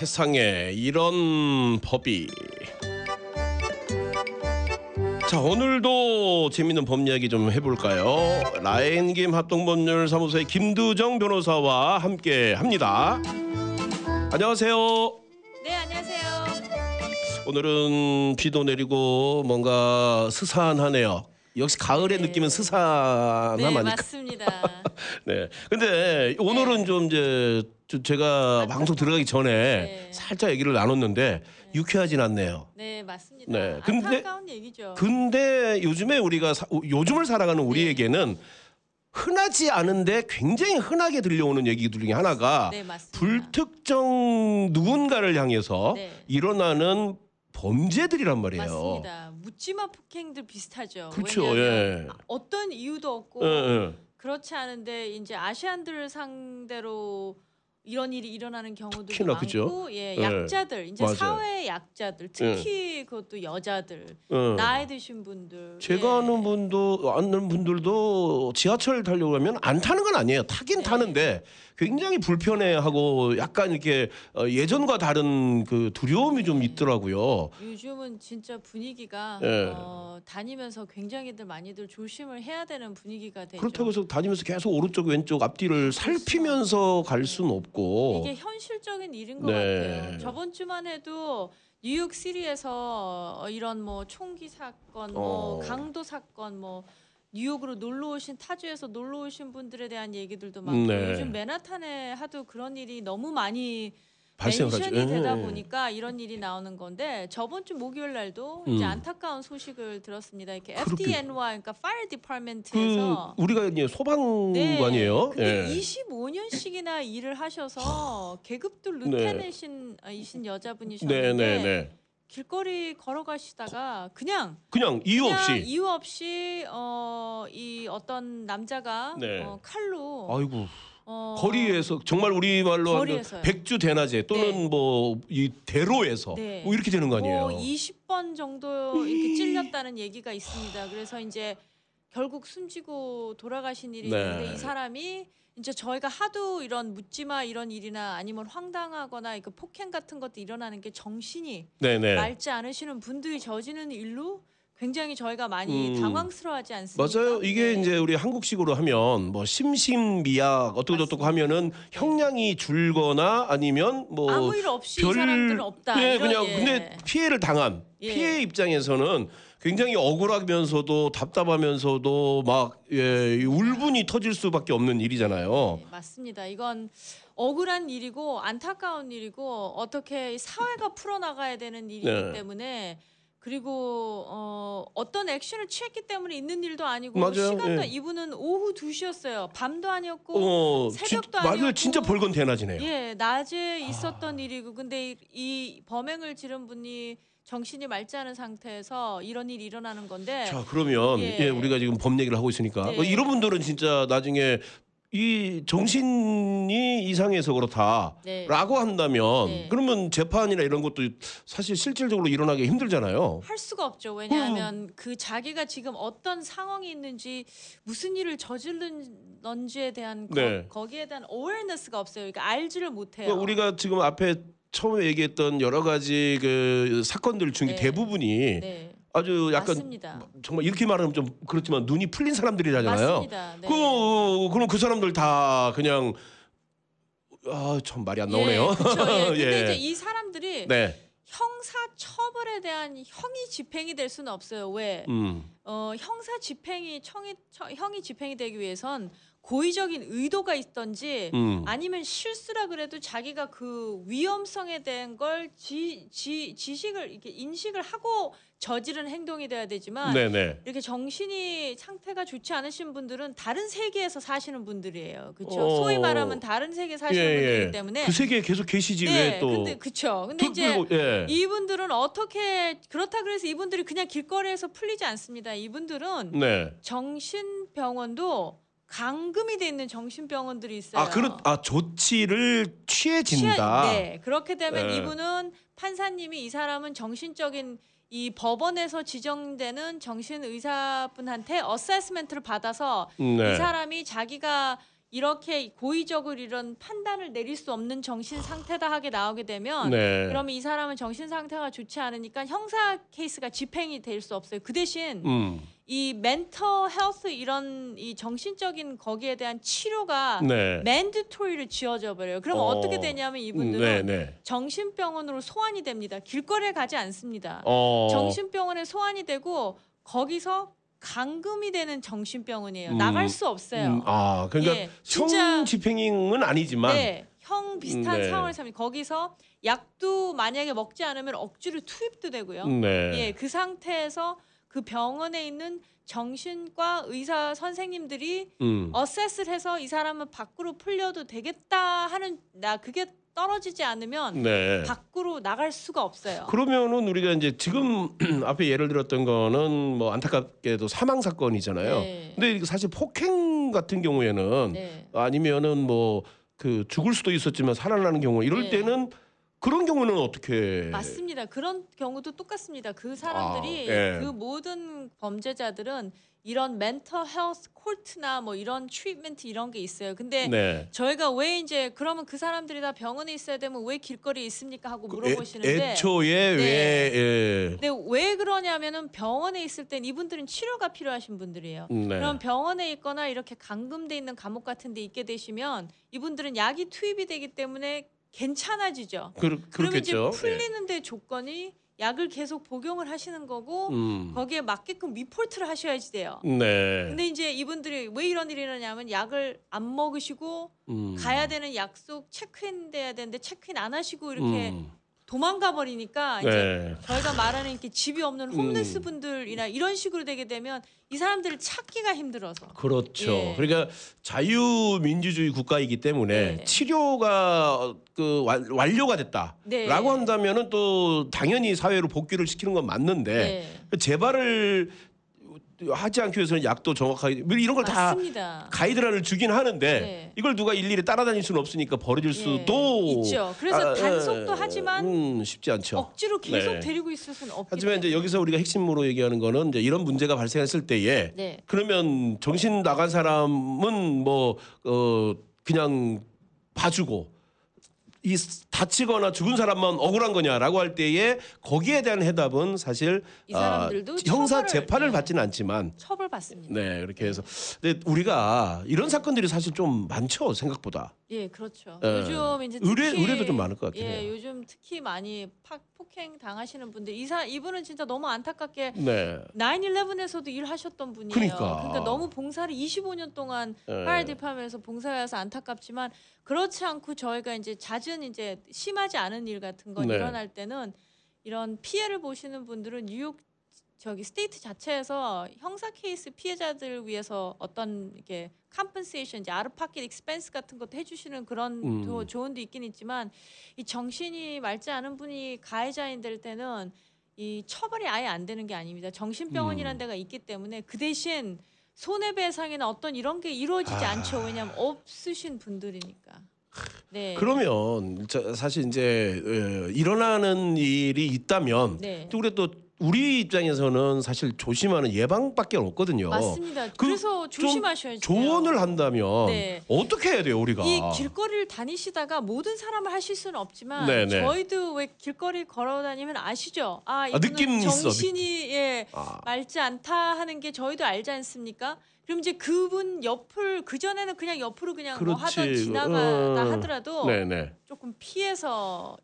세상에 이런 법이 자 오늘도 재밌는 법 이야기 좀 해볼까요? 라인김 합동법률 사무소의 김두정 변호사와 함께 합니다. 안녕하세요. 네 안녕하세요. 오늘은 비도 내리고 뭔가 스산하네요. 역시 가을의 네. 느낌은 네 스산함하니까. 맞습니다. 네. 근데 오늘은 좀 이제 저- 제가 방송 들어가기 전에 네. 살짝 얘기를 나눴는데 유쾌하진 않네요. 네 맞습니다. 네, 근데- 안타까운 얘기죠. 근데 요즘에 우리가 사- 요즘을 살아가는 우리에게는 흔하지 않은데 굉장히 흔하게 들려오는 얘기들 중에 하나가 네 맞습니다. 불특정 누군가를 향해서 네. 일어나는 범죄들이란 말이에요. 맞습니다. 묻지마 폭행들 비슷하죠. 그렇죠. 예. 어떤 이유도 없고 예, 예. 그렇지 않은데 이제 아시안들을 상대로 이런 일이 일어나는 경우도 특히나 많고 그죠? 예, 예. 약자들 이제 맞아요. 사회의 약자들 특히 그것도 여자들 예. 나이 드신 분들 제가 예. 아는 분도 아는 분들도 지하철 타려고 하면 안 타는 건 아니에요. 타긴 네. 타는데 굉장히 불편해하고 약간 이렇게 어, 예전과 다른 그 두려움이 좀 네. 있더라고요. 요즘은 진짜 분위기가 예. 어, 다니면서 굉장히들 많이들 조심을 해야 되는 분위기가 되죠. 그렇다고 해서 다니면서 계속 오른쪽 왼쪽 앞뒤를 살피면서 갈 수는 없고 이게 현실적인 일인 것 네. 같아요. 저번 주만 해도 뉴욕 시리에서 이런 뭐 총기 사건, 뭐 어. 강도 사건, 뭐 뉴욕으로 놀러 오신 타주에서 놀러 오신 분들에 대한 얘기들도 많고 네. 요즘 맨하탄에 하도 그런 일이 너무 많이 발생을 하죠. 멘션이 되다 예. 보니까 이런 일이 나오는 건데 저번 주 목요일 날도 음. 이제 안타까운 소식을 들었습니다. 이렇게 그렇게- FDNY 그러니까 Fire 그 Department에서 우리가 이제 소방관이에요. 근데 예. 25년씩이나 일을 하셔서 계급도 네. 루테넷이신 아, 이신 여자분이셨는데 네, 네, 네. 길거리 걸어가시다가 그냥 그냥 이유 그냥 없이 이유 없이 어, 이 어떤 남자가 네. 어, 칼로 아이고 어, 거리에서 정말 우리 말로 하는 거리에서요. 백주 대낮에 또는 네. 뭐 이 대로에서 네. 뭐 이렇게 되는 거 아니에요? 뭐 20번 정도 이렇게 찔렸다는 얘기가 있습니다. 그래서 이제 결국 숨지고 돌아가신 일이 네. 있는데 이 사람이 이제 저희가 하도 이런 묻지마 이런 일이나 아니면 황당하거나 그 폭행 같은 것도 일어나는 게 정신이 네네. 맑지 않으시는 분들이 저지르는 일로 굉장히 저희가 많이 음. 당황스러워하지 않습니까? 맞아요. 이게 네. 이제 우리 한국식으로 하면 뭐 심심미약 어떻고 저떻고 맞습니다. 하면은 형량이 줄거나 아니면 뭐 아무 일 없이 별- 이 사람들은 없다. 예, 이런, 그냥 예. 근데 피해를 당한 예. 피해 입장에서는 굉장히 억울하면서도 답답하면서도 막 예, 이 울분이 터질 수밖에 없는 일이잖아요. 네, 맞습니다. 이건 억울한 일이고 안타까운 일이고 어떻게 사회가 풀어나가야 되는 일이기 네. 때문에 그리고 어, 어떤 액션을 취했기 때문에 있는 일도 아니고 맞아요. 시간도 예. 이분은 오후 2시였어요. 밤도 아니었고 어, 새벽도 진, 맞아요. 아니었고. 진짜 벌건 대낮이네요. 예, 낮에 있었던 일이고 근데 이, 이 범행을 지른 분이 정신이 맑지 않은 상태에서 이런 일이 일어나는 건데 자 그러면 예. 예. 우리가 지금 법 얘기를 하고 있으니까 네. 뭐 이런 분들은 진짜 나중에 이 정신이 이상해서 그렇다라고 네. 한다면 네. 그러면 재판이나 이런 것도 사실 실질적으로 일어나기 힘들잖아요. 할 수가 없죠. 왜냐하면 그 자기가 지금 어떤 상황이 있는지 무슨 일을 저질렀는지에 대한 네. 거, 기에 대한 awareness가 없어요. 그러니까 알지를 못해요. 그러니까 우리가 지금 앞에 처음에 얘기했던 여러 가지 그 사건들 중에 네. 대부분이 네, 아주 약간 맞습니다. 정말 이렇게 말하면 좀 그렇지만 눈이 풀린 사람들이잖아요. 맞습니다. 네. 그 그럼 그 사람들 다 그냥 아참 말이 안 나오네요. 예, 그쵸, 예. 근데 예. 이제 이 사람들이 네. 형사 처벌에 대한 형이 집행이 될 수는 없어요. 왜? 음. 어, 형사 집행이 청이, 처, 형이 집행이 되기 위해선 고의적인 의도가 있던지 음. 아니면 실수라 그래도 자기가 그 위험성에 대한 걸 지, 지, 지식을 이렇게 인식을 하고 저지른 행동이 돼야 되지만 네네. 이렇게 정신이 상태가 좋지 않으신 분들은 다른 세계에서 사시는 분들이에요. 그렇죠? 어. 소위 말하면 다른 세계 사시는 예, 분들이기 예. 때문에 그 세계에 계속 계시지 네, 왜 또? 근데 그쵸. 근데 또 이제 그리고, 예. 이분들은 어떻게 그렇다 그래서 이분들이 그냥 길거리에서 풀리지 않습니다. 이분들은 네. 정신병원도 감금이 돼 있는 정신병원들이 있어요. 아 그런 아 조치를 취해진다. 취하- 네, 그렇게 되면 네. 이분은 판사님이 이 사람은 정신적인 이 법원에서 지정되는 정신 의사분한테 어세스멘트를 받아서 네. 이 사람이 자기가 이렇게 고의적으로 이런 판단을 내릴 수 없는 정신 상태다 하게 나오게 되면 네. 그러면 이 사람은 정신 상태가 좋지 않으니까 형사 케이스가 집행이 될 수 없어요. 그 대신 음. 이 멘터 헬스 이런 이 정신적인 거기에 대한 치료가 네. 맨드토리를 지어져 버려요. 그럼 어. 어. 떻게 되냐면 음, 이분들은 네, 네. 정신병원으로 소환이 됩니다. 길거리에 가지 않습니다. 어. 정신병원에 소환이 되고 거기서 감금이 되는 정신병원이에요. 음, 나갈 수 없어요. 음, 아, 그러니까 예, 성 진짜- 집행은 아니지만 네, 형 비슷한 네. 상황을 삼니 거기서 약도 만약에 먹지 않으면 억지로 투입도 되고요. 네. 예, 그 상태에서 그 병원에 있는 정신과 의사 선생님들이 음. 어세스를 해서 이 사람은 밖으로 풀려도 되겠다 하는 나 그게 떨어지지 않으면 네. 밖으로 나갈 수가 없어요. 그러면은 우리가 이제 지금 앞에 예를 들었던 거는 뭐 안타깝게도 사망 사건이잖아요. 네. 근데 사실 폭행 같은 경우에는 네. 아니면은 뭐 그 죽을 수도 있었지만 살아나는 경우 이럴 네. 때는 그런 경우는 어떻게 맞습니다. 그런 경우도 똑같습니다. 그 사람들이 아, 예. 그 모든 범죄자들은 이런 mental health court나 뭐 이런 treatment 이런 게 있어요. 근데 네. 저희가 왜 이제 그러면 그 사람들이 다 병원에 있어야 되면 왜 길거리에 있습니까 하고 물어보시는데 그 애, 애초에 네. 왜 예. 근데 왜 그러냐면은 병원에 있을 땐 이분들은 치료가 필요하신 분들이에요. 네. 그럼 병원에 있거나 이렇게 감금돼 있는 감옥 같은 데 있게 되시면 이분들은 약이 투입이 되기 때문에 괜찮아지죠. 그, 그러면 그렇겠죠. 이제 풀리는데 조건이 약을 계속 복용을 하시는 거고 예. 음. 거기에 맞게끔 리포트를 하셔야지 돼요. 네. 근데 이제 이분들이 왜 이런 일이 일어나냐면 약을 안 먹으시고 음. 가야 되는 약속 체크인 돼야 되는데 체크인 안 하시고 이렇게 음. 도망가 버리니까 이제 네. 저희가 말하는 이렇게 집이 없는 음. 분들이나 이런 식으로 되게 되면 이 사람들을 찾기가 힘들어서 그렇죠. 예. 그러니까 자유민주주의 국가이기 때문에 네. 치료가 그 완- 완료가 됐다라고 네. 한다면은 또 당연히 사회로 복귀를 시키는 건 맞는데 네. 재발을 하지 않기 위해서는 약도 정확하게 뭐 이런 걸 다. 가이드라인을 주긴 하는데 네. 이걸 누가 일일이 따라다닐 수는 없으니까 버려질 예, 수도 있죠. 그래서 단속도 하지만 음, 쉽지 않죠. 억지로 계속 네. 데리고 있을 수는 없기 하지만 이제 때문에. 여기서 우리가 핵심으로 얘기하는 거는 이제 이런 문제가 발생했을 때에 네. 그러면 정신 나간 사람은 뭐 어 그냥 봐주고 이 다치거나 죽은 사람만 억울한 거냐라고 할 때에 거기에 대한 해답은 사실 이 사람들도 아, 형사 처벌을- 재판을 네. 받지는 않지만 처벌 받습니다. 네 이렇게 해서 근데 우리가 이런 사건들이 사실 좀 많죠 생각보다 예, 그렇죠. 예. 요즘 이제 의뢰- 특히 의뢰도 좀 많을 것 같긴 예, 해요. 요즘 특히 많이 파, 폭행 당하시는 분들 이사 이분은 진짜 너무 안타깝게 네 9/11에서도 일하셨던 분이에요. 그러니까. 너무 봉사를 25년 동안 예. 파일 디파면에서 봉사해서 안타깝지만 그렇지 않고 저희가 이제 잦은 이제 심하지 않은 일 같은 건 네. 일어날 때는 이런 피해를 보시는 분들은 뉴욕 저기 state 자체에서 형사 케이스 피해자들 위해서 어떤 이렇게 compensation 이제 out-of-pocket expense 같은 것도 해주시는 그런 음. 도- 조언도 있긴 있지만 이 정신이 맑지 않은 분이 가해자인 될 때는 이 처벌이 아예 안 되는 게 아닙니다. 정신병원이라는 음. 데가 있기 때문에 그 대신 손해배상이나 어떤 이런 게 이루어지지 아. 않죠. 왜냐하면 없으신 분들이니까. 네. 그러면 저 사실 이제 어, 일어나는 일이 있다면 네. 또 우리 또 우리 입장에서는 사실 조심하는 예방밖에 없거든요. 맞습니다. 그 그래서 좀 조심하셔야죠. 조언을 한다면 네. 어떻게 해야 돼요 우리가? 이 길거리를 다니시다가 모든 사람을 하실 수는 없지만 네 네. 저희도 왜 길거리 걸어 다니면 아시죠? 아, 이분은 느낌 있어, 정신이 예, 아, 맑지 않다 하는 게 저희도 알지 않습니까? 그럼 이제 그분 옆을 그 전에는 그냥 옆으로 그냥 뭐 그렇지. 하던 지나가다 음. 하더라도 네네. 조금 피해서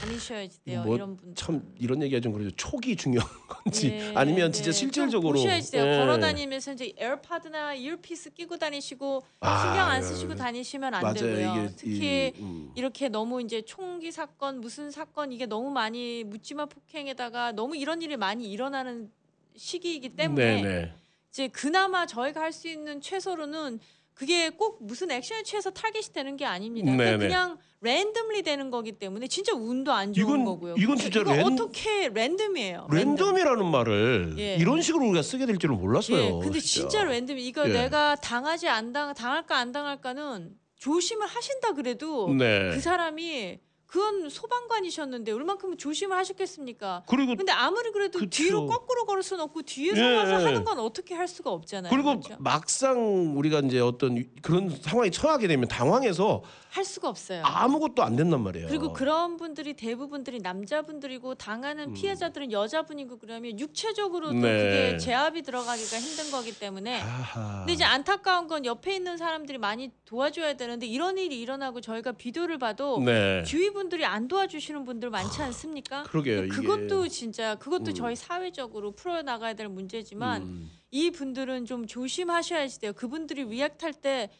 다니셔야지 돼요. 뭐 이런 분. 참 이런 얘기가 좀 그래도 촉이 중요한 건지 네, 아니면 네. 진짜 좀 실질적으로 보셔야지 돼요. 예. 걸어 다니면서 이제 에어팟이나 이어피스 끼고 다니시고 아, 신경 안 예. 쓰시고 다니시면 안 맞아요. 되고요. 이게 특히 이, 음. 이렇게 너무 이제 총기 사건 무슨 사건 이게 너무 많이 묻지마 폭행에다가 너무 이런 일이 많이 일어나는 시기이기 때문에 네네. 이제 그나마 저희가 할 수 있는 최소로는 그게 꼭 무슨 액션을 취해서 타겟이 되는 게 아닙니다. 네네. 그냥 randomly 되는 거기 때문에 진짜 운도 안 좋은 이건- 거고요. 이건 진짜 이거 ran- 어떻게 random이에요. random. random 이라는 말을 예. 이런 식으로 우리가 쓰게 될 줄은 몰랐어요. 예, 근데 진짜 랜덤 이거 예. 내가 당하지 안 당, 당할까 안 당할까는 조심을 하신다 그래도 네. 그 사람이 그건 소방관이셨는데 얼만큼 조심을 하셨겠습니까? 그리고 근데 아무리 그래도 그쵸. 뒤로 거꾸로 걸을 수는 없고 뒤에서 예, 와서 예. 하는 건 어떻게 할 수가 없잖아요. 그리고 그렇죠? 막상 우리가 이제 어떤 그런 상황에 처하게 되면 당황해서 할 수가 없어요. 아무것도 안 된단 말이에요. 그리고 그런 분들이 대부분들이 남자분들이고 음. 당하는 피해자들은 여자분이고 그러면 육체적으로도 네. 그게 제압이 들어가기가 힘든 거기 때문에 아하. 근데 이제 안타까운 건 옆에 있는 사람들이 많이 도와줘야 되는데 이런 일이 일어나고 저희가 비디오를 봐도 네. 주위 분들이 안 도와주시는 분들 많지 않습니까? 그러게요. 이게. 그것도 진짜 그것도 음. 저희 사회적으로 풀어 나가야 될 문제지만 음. 이 분들은 좀 조심하셔야지 돼요. 그분들이 리액할 때.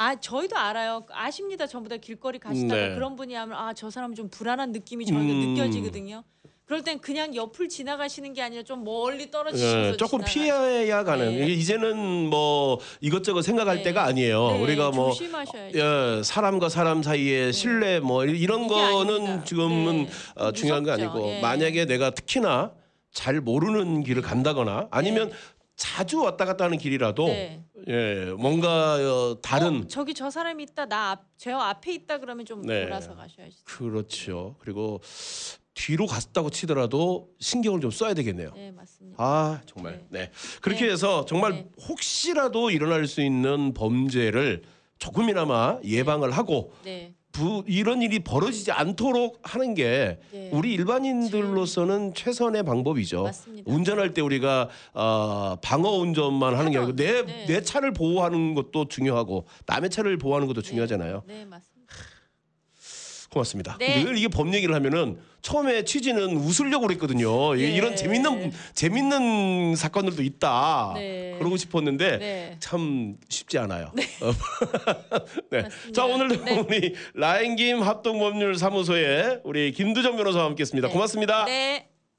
아 저희도 알아요 아십니다 전부 다 길거리 가시다가 네. 그런 분이 하면 아 저 사람은 좀 불안한 느낌이 저희가 음. 느껴지거든요 그럴 땐 그냥 옆을 지나가시는 게 아니라 좀 멀리 떨어지시면서 예, 조금 지나가- 피해야 가는. 네. 이제는 뭐 이것저것 생각할 네. 때가 아니에요. 네, 우리가 뭐 조심하셔야죠 예, 사람과 사람 사이의 신뢰 뭐 이런 이게 거는 아닙니다. 지금은 네. 어, 중요한 게 무섭죠. 아니고 예. 만약에 내가 특히나 잘 모르는 길을 간다거나 아니면 네. 자주 왔다 갔다 하는 길이라도 네. 예, 뭔가 어, 다른 어, 저기 저 사람이 있다 나 앞, 저 앞에 있다 그러면 좀 네. 돌아서 가셔야지 그렇죠. 그리고 뒤로 갔다고 치더라도 신경을 좀 써야 되겠네요. 네 맞습니다 아 정말 네 그렇게 네. 해서 정말 네. 혹시라도 일어날 수 있는 범죄를 조금이나마 예방을 하고 네, 부, 이런 일이 벌어지지 않도록 하는 게 네. 우리 일반인들로서는 최선의 방법이죠. 맞습니다. 운전할 때 우리가 어, 방어 운전만 하는 게 아니고 내, 네. 내 차를 보호하는 것도 중요하고 남의 차를 보호하는 것도 중요하잖아요. 네 맞습니다 고맙습니다. 네. 늘 이게 법 얘기를 하면은 처음에 취지는 웃으려고 그랬거든요. 이- 예. 이런 재밌는 재밌는 사건들도 있다. 네. 그러고 싶었는데 네. 참 쉽지 않아요. 네. 네. 맞습니다. 자 오늘도 네. 우리 라인김 합동법률사무소의 우리 김두정 변호사와 함께했습니다. 네. 고맙습니다. 네.